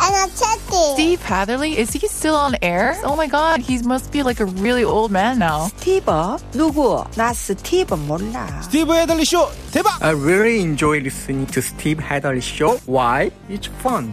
energetic. Steve Hatherley, is he still on air? Oh my god, he must be like a really old man now. 스티브? 누구? 나 스티브 몰라. 스티브 헤들리 쇼 대박! I really enjoy listening to Steve Hadley show. Why? It's fun,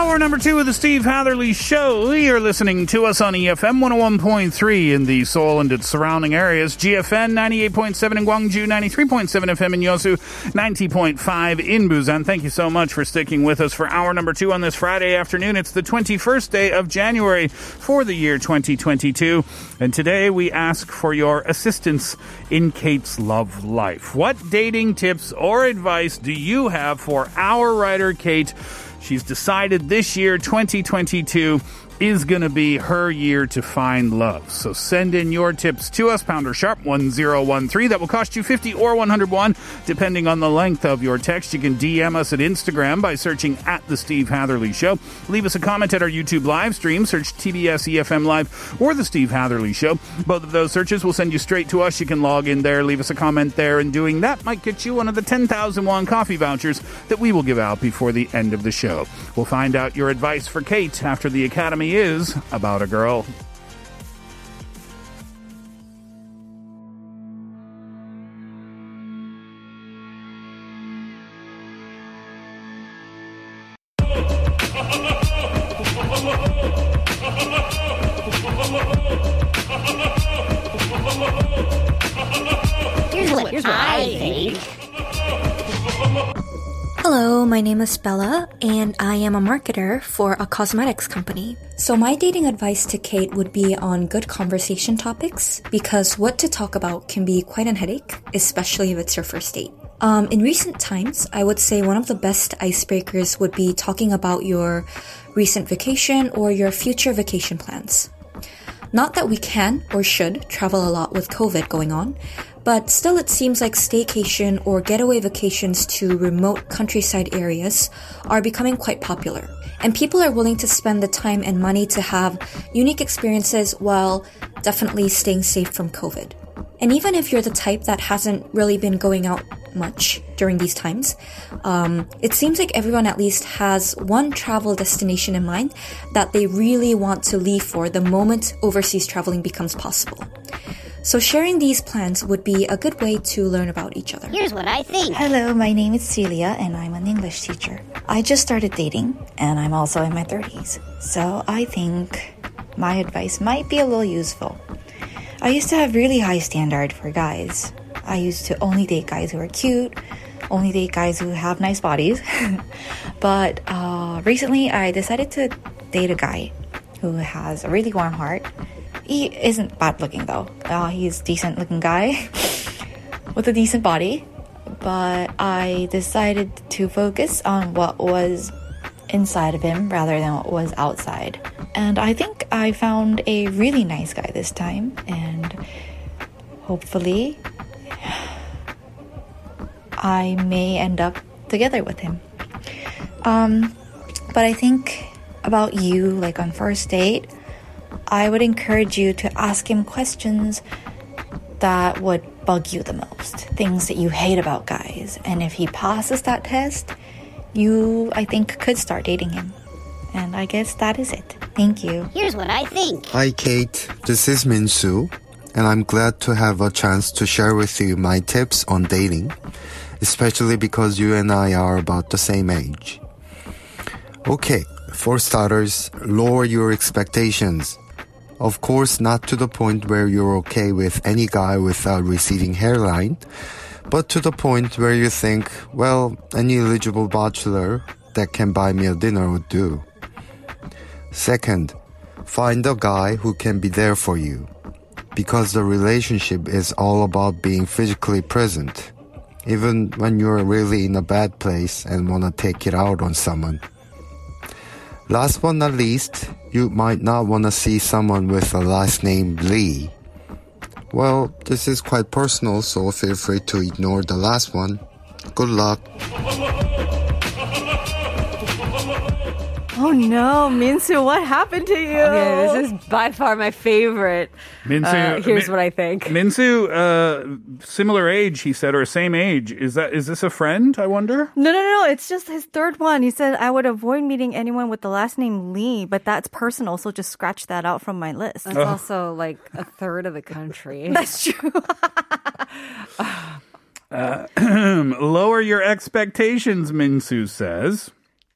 Hour number two of the Steve Hatherley Show. You're listening to us on EFM 101.3 in the Seoul and its surrounding areas, GFN 98.7 in Gwangju, 93.7 FM in Yosu, 90.5 in Busan. Thank you so much for sticking with us for hour number two on this Friday afternoon. It's the 21st day of January for the year 2022. And today we ask for your assistance in Kate's love life. What dating tips or advice do you have for our writer, Kate? She's decided this year, 2022, is going to be her year to find love. So send in your tips to us, pounder sharp 1013. That will cost you 50 or 101, depending on the length of your text. You can DM us at Instagram by searching at The Steve Hatherley Show. Leave us a comment at our YouTube live stream. Search TBS EFM Live or The Steve Hatherley Show. Both of those searches will send you straight to us. You can log in there, leave us a comment there, and doing that might get you one of the 10,000 won coffee vouchers that we will give out before the end of the show. We'll find out your advice for Kate after the Academy is about a girl. Hello, my name is Bella, and I am a marketer for a cosmetics company. So, my dating advice to Kate would be on good conversation topics because what to talk about can be quite an headache, especially if it's your first date. Um, in recent times, I would say one of the best icebreakers would be talking about your recent vacation or your future vacation plans. Not that we can or should travel a lot with COVID going on, but still it seems like staycation or getaway vacations to remote countryside areas are becoming quite popular. And people are willing to spend the time and money to have unique experiences while definitely staying safe from COVID. And even if you're the type that hasn't really been going out much during these times, um, it seems like everyone at least has one travel destination in mind that they really want to leave for the moment overseas traveling becomes possible. So sharing these plans would be a good way to learn about each other. Here's what I think. Hello, my name is Celia and I'm an English teacher. I just started dating and I'm also in my 30s. So I think my advice might be a little useful. I used to have really high standard for guys. I used to only date guys who are cute, only date guys who have nice bodies. but uh, recently I decided to date a guy who has a really warm heart. He isn't bad looking though. Uh, he's decent looking guy with a decent body. But I decided to focus on what was inside of him rather than what was outside. And I think I found a really nice guy this time, and hopefully, I may end up together with him. Um, but I think about you, like on first date, I would encourage you to ask him questions that would bug you the most, things that you hate about guys. And if he passes that test, you, I think, could start dating him. And I guess that is it. Thank you. Here's what I think. Hi, Kate. This is Minsu, and I'm glad to have a chance to share with you my tips on dating, especially because you and I are about the same age. Okay, for starters, lower your expectations. Of course, not to the point where you're okay with any guy with a receding hairline, but to the point where you think, well, any eligible bachelor that can buy me a dinner would do. Second, Find a guy who can be there for you. Because the relationship is all about being physically present. Even when you're really in a bad place and wanna take it out on someone. Last but not least, you might not wanna see someone with a last name Lee. Well, this is quite personal, so feel free to ignore the last one. Good luck. Oh no, Minsu, what happened to you? Okay, this is by far my favorite. Minsu, Uh, here's Min- what I think. Minsu, uh, similar age, he said, or same age. Is that is this a friend? I wonder. No, no, no, it's just his third one. He said, I would avoid meeting anyone with the last name Lee, but that's personal, so just scratch that out from my list. That's also like a third of the country. That's true. Uh, lower your expectations, Minsu says.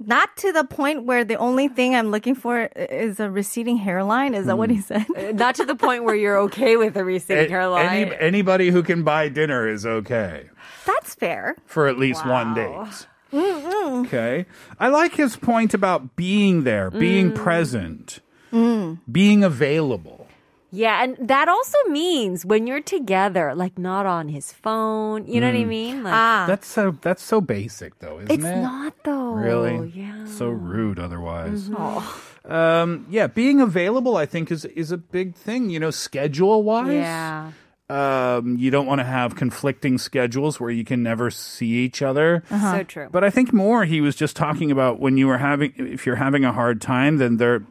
Not to the point where the only thing I'm looking for is a receding hairline. Is that what he hmm. said? Uh, Not to the point where you're okay with a receding A- hairline. any- anybody who can buy dinner is okay That's fair. for at least one date. Mm-hmm. Okay. I like his point about being there, being mm. present, mm. being available. Yeah, and that also means when you're together, like not on his phone. You know what I Mm. mean? Like, Ah. That's so that's so basic though, isn't it's it? not though. Really? Yeah. So rude otherwise. Oh. Um, yeah, being available I think is is a big thing, you know, schedule wise. Yeah. Um, you don't want to have conflicting schedules where you can never see each other. So true. But I think more he was just talking about when you were having if you're having a hard time, then they're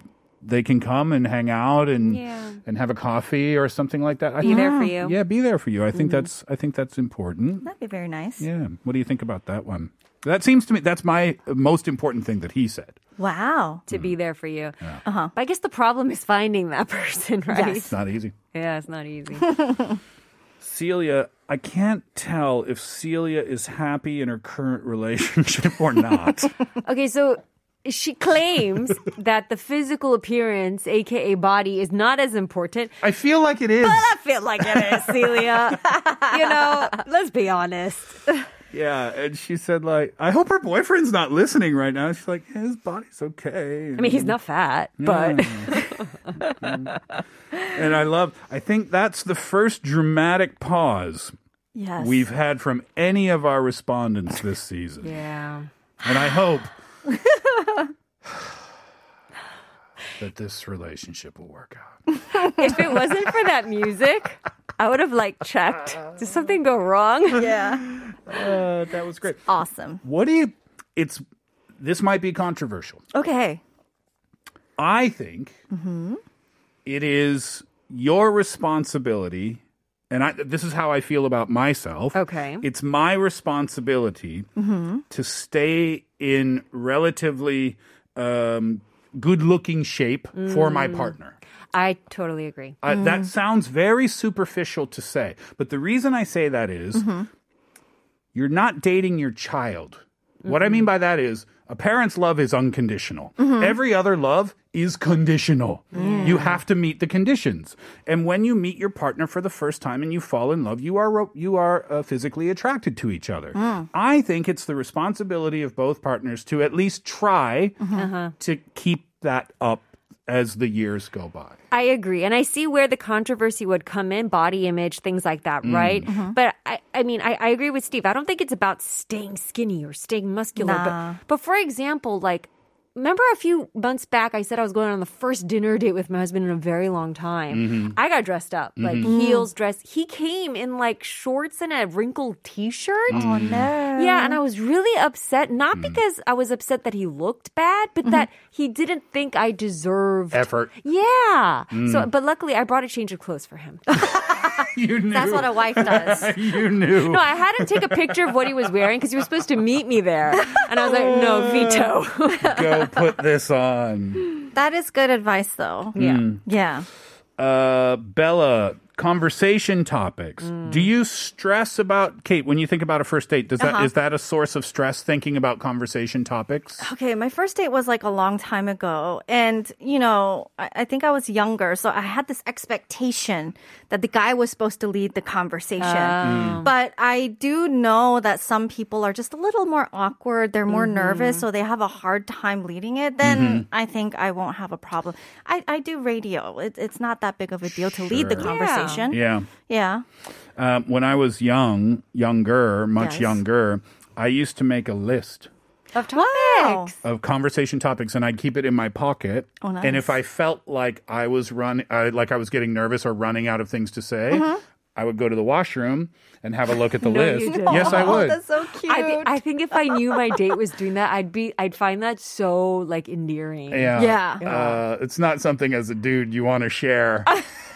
they can come and hang out and Yeah. and have a coffee or something like that. I Be think- there for you. Yeah, be there for you. I think Mhm. that's I think that's important. That'd be very nice. Yeah. What do you think about that one? That seems to me that's my most important thing that he said. Wow. To be there for you. Uh-huh. But I guess the problem is finding that person, right? It's not easy. Yeah, it's not easy. Celia, I can't tell if Celia is happy in her current relationship or not. okay, so she claims that the physical appearance, aka body, is not as important. I feel like it is. But I feel like it is, Celia. you know, let's be honest. Yeah, and she said like, I hope her boyfriend's not listening right now. She's like, yeah, his body's okay. I mean, he's not fat, but and I love. I think that's the first dramatic pause Yes. we've had from any of our respondents this season. yeah. And I hope that this relationship will work out. if it wasn't for that music, I would have like checked. Did something go wrong? Yeah. Uh, that was great. Awesome. What do you? It's this might be controversial. Okay. I think Mm-hmm. it is your responsibility, and I, this is how I feel about myself. Okay. It's my responsibility Mm-hmm. to stay in relatively um, good-looking shape for my Mm. partner. I totally agree. Uh, That sounds very superficial to say, but the reason I say that is Mm-hmm. you're not dating your child. What I mean by that is a parent's love is unconditional. Mm-hmm. Every other love is conditional. You have to meet the conditions. And when you meet your partner for the first time and you fall in love, you are you are uh, physically attracted to each other. Mm. I think it's the responsibility of both partners to at least try Uh-huh. to keep that up as the years go by. I agree. And I see where the controversy would come in body image, things like that, Mm. right? But I, I mean, I, I agree with Steve. I don't think it's about staying skinny or staying muscular. Nah. But, but for example, like, remember a few months back, I said I was going on the first dinner date with my husband in a very long time. Mm-hmm. I got dressed up, like Mhm. heels, dress. He came in like shorts and a wrinkled t shirt. Oh no. Yeah, and I was really upset, not because I was upset that he looked bad, but that he didn't think I deserved Effort. Yeah. So, Mm. but luckily, I brought a change of clothes for him. you knew. That's what a wife does. you knew. No, I had him take a picture of what he was wearing because he was supposed to meet me there, and I was like, "No, veto." Go put this on. That is good advice, though. Yeah. Yeah. Uh, Bella, conversation topics. Mm. Do you stress about Kate when you think about a first date? Does that Uh-huh. is that a source of stress thinking about conversation topics? Okay, my first date was like a long time ago. And, you know, I, I think I was younger. So I had this expectation that the guy was supposed to lead the conversation. Oh. But I do know that some people are just a little more awkward. They're more nervous. So they have a hard time leading it. Then I think I won't have a problem. I, I do radio. It, it's not that big of a deal to lead the conversation. Yeah. Yeah. Yeah. Um, when I was young, younger, much Yes. younger, I used to make a list Of Wow. of conversation topics and I'd keep it in my pocket. Oh, nice. And if I felt like I was run, uh, like I was getting nervous or running out of things to say, Uh-huh. I would go to the washroom and have a look at the No, list. you didn't. Yes, I Oh, would. that's so cute. I, thi- I think if I knew my date was doing that, I'd be, I'd find that so like endearing. Yeah. Yeah. Uh, it's not something as a dude you want to share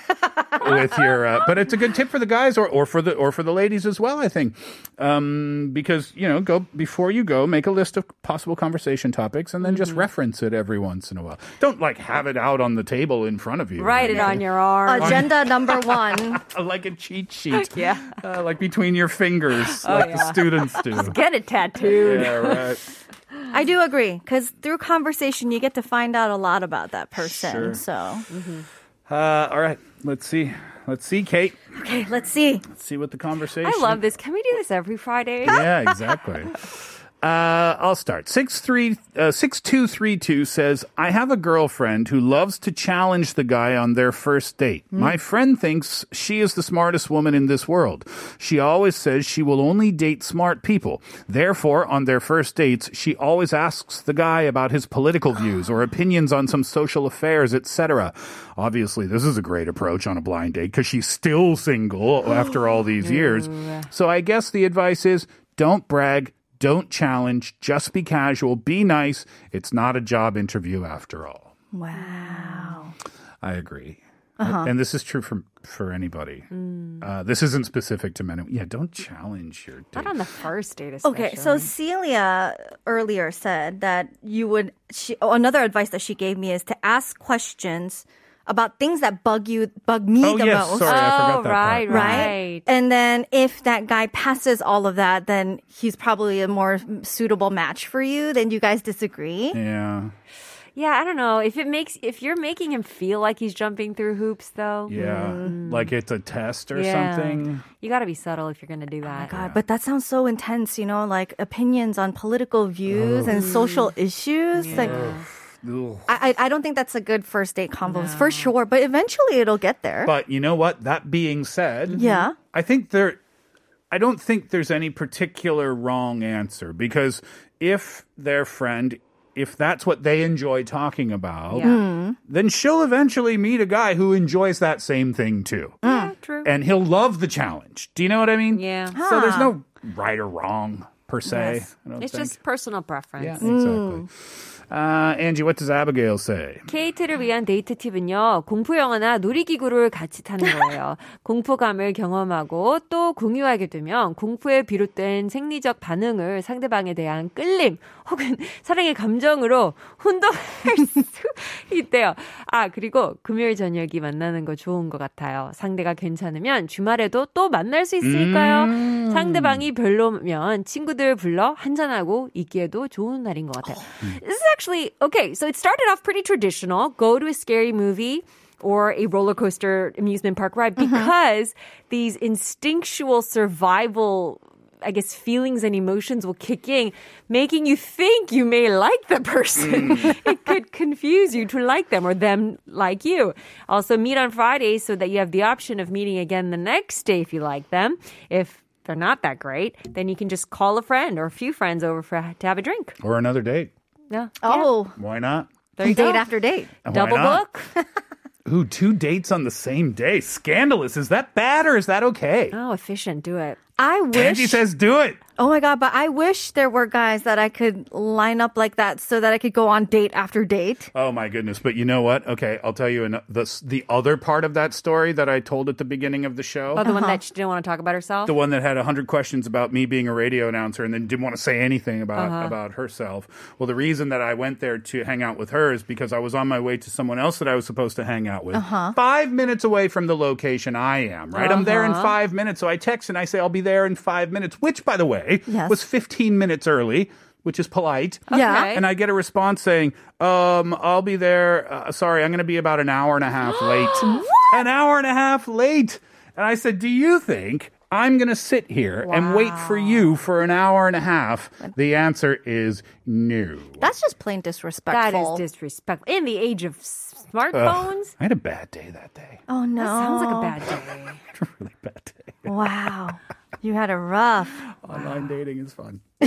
with your, uh, but it's a good tip for the guys or, or for the or for the ladies as well. I think um, because you know, go before you go, make a list of possible conversation topics and then just reference it every once in a while. Don't like have it out on the table in front of you. Write it on your arm. Agenda number one. like a cheat sheet. Yeah. Uh, like between your fingers, like the students do. Get it tattooed. Yeah, right. I do agree because through conversation you get to find out a lot about that person. Sure. So Uh, all right, let's see. Let's see, Kate. okay, let's see. Let's see what the conversation. I love this. Can we do this every Friday? Yeah, exactly. Uh, I'll start. Six three uh, six two three two says, "I have a girlfriend who loves to challenge the guy on their first date. My friend thinks she is the smartest woman in this world. She always says she will only date smart people. Therefore, on their first dates, she always asks the guy about his political views or opinions on some social affairs, etc. Obviously, this is a great approach on a blind date because she's still single after all these years. So I guess the advice is don't brag, don't challenge, just be casual, be nice. It's not a job interview after all. Wow. I agree. Uh-huh. And this is true for for anybody. Uh, this isn't specific to men. Yeah, don't challenge your date. Not on the first date, especially. Okay, so Celia earlier said that you would. She, oh, another advice that she gave me is to ask questions about things that bug you, bug me Oh, the yes, most. sorry, I forgot Oh, that right, part. right. right. And then if that guy passes all of that, then he's probably a more suitable match for you. Then you guys disagree. Yeah. Yeah, I don't know if it makes if you're making him feel like he's jumping through hoops, though. Yeah. Hmm. Like it's a test or Yeah. something. You got to be subtle if you're going to do oh that. God, but that sounds so intense, you know, like opinions on political views oh. and social issues. Like, Ugh. I, I I don't think that's a good first date convo for sure, but eventually it'll get there. But you know what? That being said, Yeah. I think there I don't think there's any particular wrong answer because if their friend if that's what they enjoy talking about, Yeah. Hmm. then she'll eventually meet a guy who enjoys that same thing too. Hmm. Yeah, true. And he'll love the challenge. Do you know what I mean? Yeah. So there's ah. no right or wrong per se. Yes. I don't It's think. just personal preference. yeah, exactly. Hmm. Uh, Angie, what does Abigail say? 케이트를 위한 데이트 팁은요, 공포 영화나 놀이기구를 같이 타는 거예요. 공포감을 경험하고 또 공유하게 되면 공포에 비롯된 생리적 반응을 상대방에 대한 끌림 혹은 사랑의 감정으로 혼동할 수 있대요. 아, 그리고 금요일 저녁이 만나는 거 좋은 것 같아요. 상대가 괜찮으면 주말에도 또 만날 수 있으니까요. 상대방이 별로면 친구들 불러 한잔하고 있기에도 좋은 날인 것 같아요. This is actually okay. So it started off pretty traditional. Go to a scary movie or a roller coaster amusement park ride mm-hmm. because these instinctual survival I guess feelings and emotions will kick in, making you think you may like the person. Mm. it could confuse you to like them or them like you. Also, meet on Friday so that you have the option of meeting again the next day if you like them. If they're not that great, then you can just call a friend or a few friends over for to have a drink. Or another date. Yeah. oh, Why not? There you date go. after date. Why Double not? book. Ooh, two dates on the same day. Scandalous. Is that bad or is that okay? Oh, efficient. Do it. I wish. Angie says, "Do it." Oh my god, but I wish there were guys that I could line up like that so that I could go on date after date. Oh my goodness! But you know what? Okay, I'll tell you an, the the other part of that story that I told at the beginning of the show. Oh, the one that she didn't want to talk about herself. The one that had hundred questions about me being a radio announcer and then didn't want to say anything about Uh-huh. about herself. Well, the reason that I went there to hang out with her is because I was on my way to someone else that I was supposed to hang out with. Uh-huh. Five minutes away from the location I am. Right, I'm there in Uh-huh. five minutes. So I text and I say I'll be there in five minutes, which, by the way, Yes. was fifteen minutes early. Which is polite. Yeah. Okay. And I get a response saying, um, I'll be there. Uh, sorry, I'm going to be about an hour and a half late. An hour and a half late. And I said, Do you think I'm going to sit here and wait for you for an hour and a half? The answer is no. That's just plain That disrespectful. is disrespectful. In the age of s- Ugh, smartphones, I had a bad day that day. oh no. that sounds like a bad day. really bad day. Wow. You had a rough. Online dating is fun.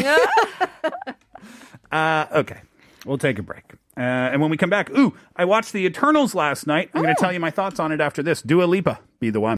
uh, okay, we'll take a break. Uh, and when we come back, ooh, I watched The Eternals last night. I'm going to tell you my thoughts on it after this. Dua Lipa, be the one.